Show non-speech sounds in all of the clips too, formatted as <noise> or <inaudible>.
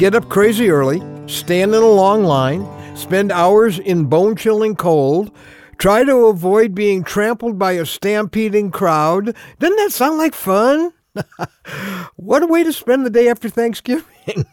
get up crazy early, stand in a long line, spend hours in bone chilling cold, try to avoid being trampled by a stampeding crowd. Doesn't that sound like fun? <laughs> what a way to spend the day after Thanksgiving.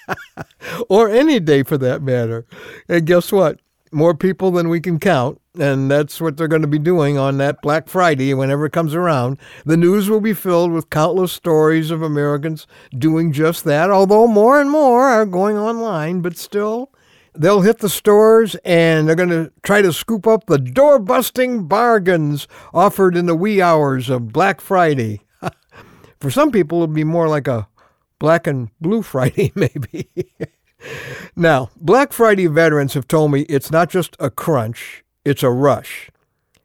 <laughs> or any day for that matter. And guess what? More people than we can count. And that's what they're going to be doing on that Black Friday whenever it comes around. The news will be filled with countless stories of Americans doing just that, although more and more are going online, but still. They'll hit the stores and they're going to try to scoop up the door busting bargains offered in the wee hours of Black Friday. <laughs> For some people, it'll be more like a Black and Blue Friday, <laughs> maybe. Now, Black Friday veterans have told me it's not just a crunch, it's a rush.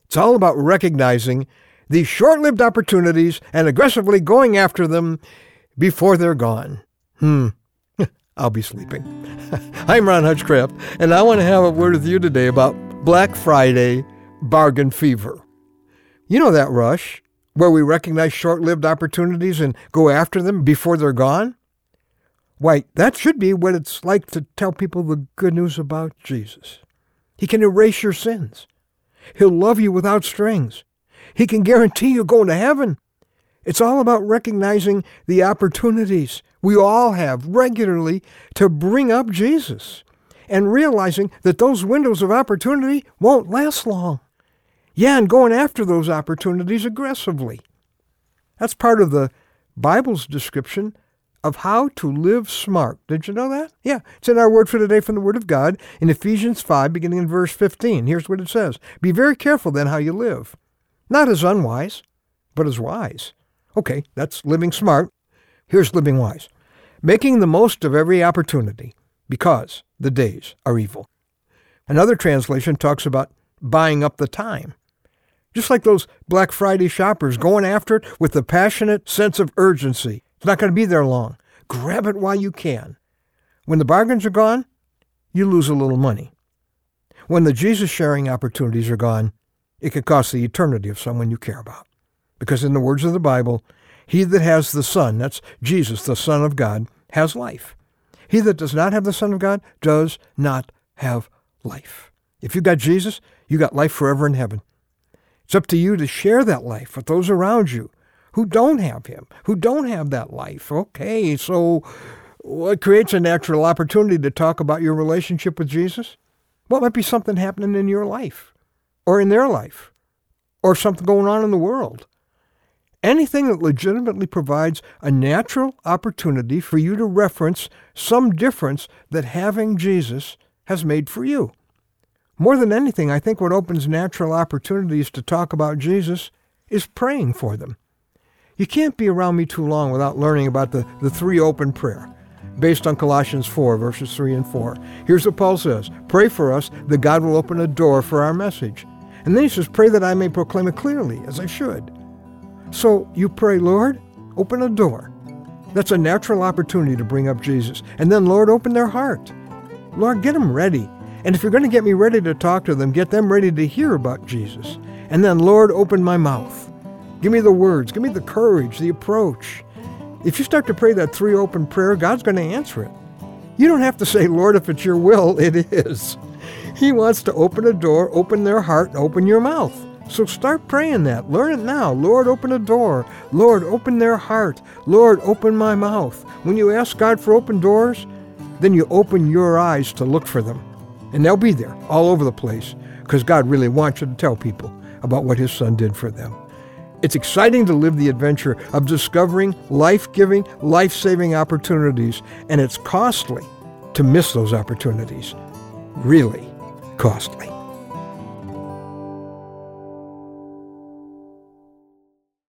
It's all about recognizing these short lived opportunities and aggressively going after them before they're gone. Hmm. <laughs> I'll be sleeping. <laughs> I'm Ron Hutchcraft, and I want to have a word with you today about Black Friday bargain fever. You know that rush where we recognize short lived opportunities and go after them before they're gone? Why, that should be what it's like to tell people the good news about Jesus. He can erase your sins. He'll love you without strings. He can guarantee you going to heaven. It's all about recognizing the opportunities we all have regularly to bring up Jesus and realizing that those windows of opportunity won't last long. Yeah, and going after those opportunities aggressively. That's part of the Bible's description of how to live smart. Did you know that? Yeah, it's in our word for today from the Word of God in Ephesians 5, beginning in verse 15. Here's what it says Be very careful then how you live, not as unwise, but as wise. Okay, that's living smart. Here's living wise making the most of every opportunity because the days are evil. Another translation talks about buying up the time. Just like those Black Friday shoppers going after it with a passionate sense of urgency. It's not going to be there long. Grab it while you can. When the bargains are gone, you lose a little money. When the Jesus sharing opportunities are gone, it could cost the eternity of someone you care about. Because in the words of the Bible, he that has the Son, that's Jesus, the Son of God, has life. He that does not have the Son of God does not have life. If you've got Jesus, you've got life forever in heaven. It's up to you to share that life with those around you who don't have him, who don't have that life. Okay, so what creates a natural opportunity to talk about your relationship with Jesus? What might be something happening in your life or in their life or something going on in the world? anything that legitimately provides a natural opportunity for you to reference some difference that having Jesus has made for you. More than anything, I think what opens natural opportunities to talk about Jesus is praying for them. You can't be around me too long without learning about the, the three open prayer based on Colossians 4, verses 3 and 4. Here's what Paul says Pray for us that God will open a door for our message. And then he says, Pray that I may proclaim it clearly, as I should. So you pray, Lord, open a door. That's a natural opportunity to bring up Jesus. And then, Lord, open their heart. Lord, get them ready. And if you're going to get me ready to talk to them, get them ready to hear about Jesus. And then, Lord, open my mouth. Give me the words, give me the courage, the approach. If you start to pray that three open prayer, God's going to answer it. You don't have to say, Lord, if it's your will, <laughs> it is. He wants to open a door, open their heart, open your mouth. So start praying that. Learn it now. Lord, open a door. Lord, open their heart. Lord, open my mouth. When you ask God for open doors, then you open your eyes to look for them. And they'll be there all over the place because God really wants you to tell people about what his son did for them. It's exciting to live the adventure of discovering life-giving, life-saving opportunities, and it's costly to miss those opportunities. Really costly.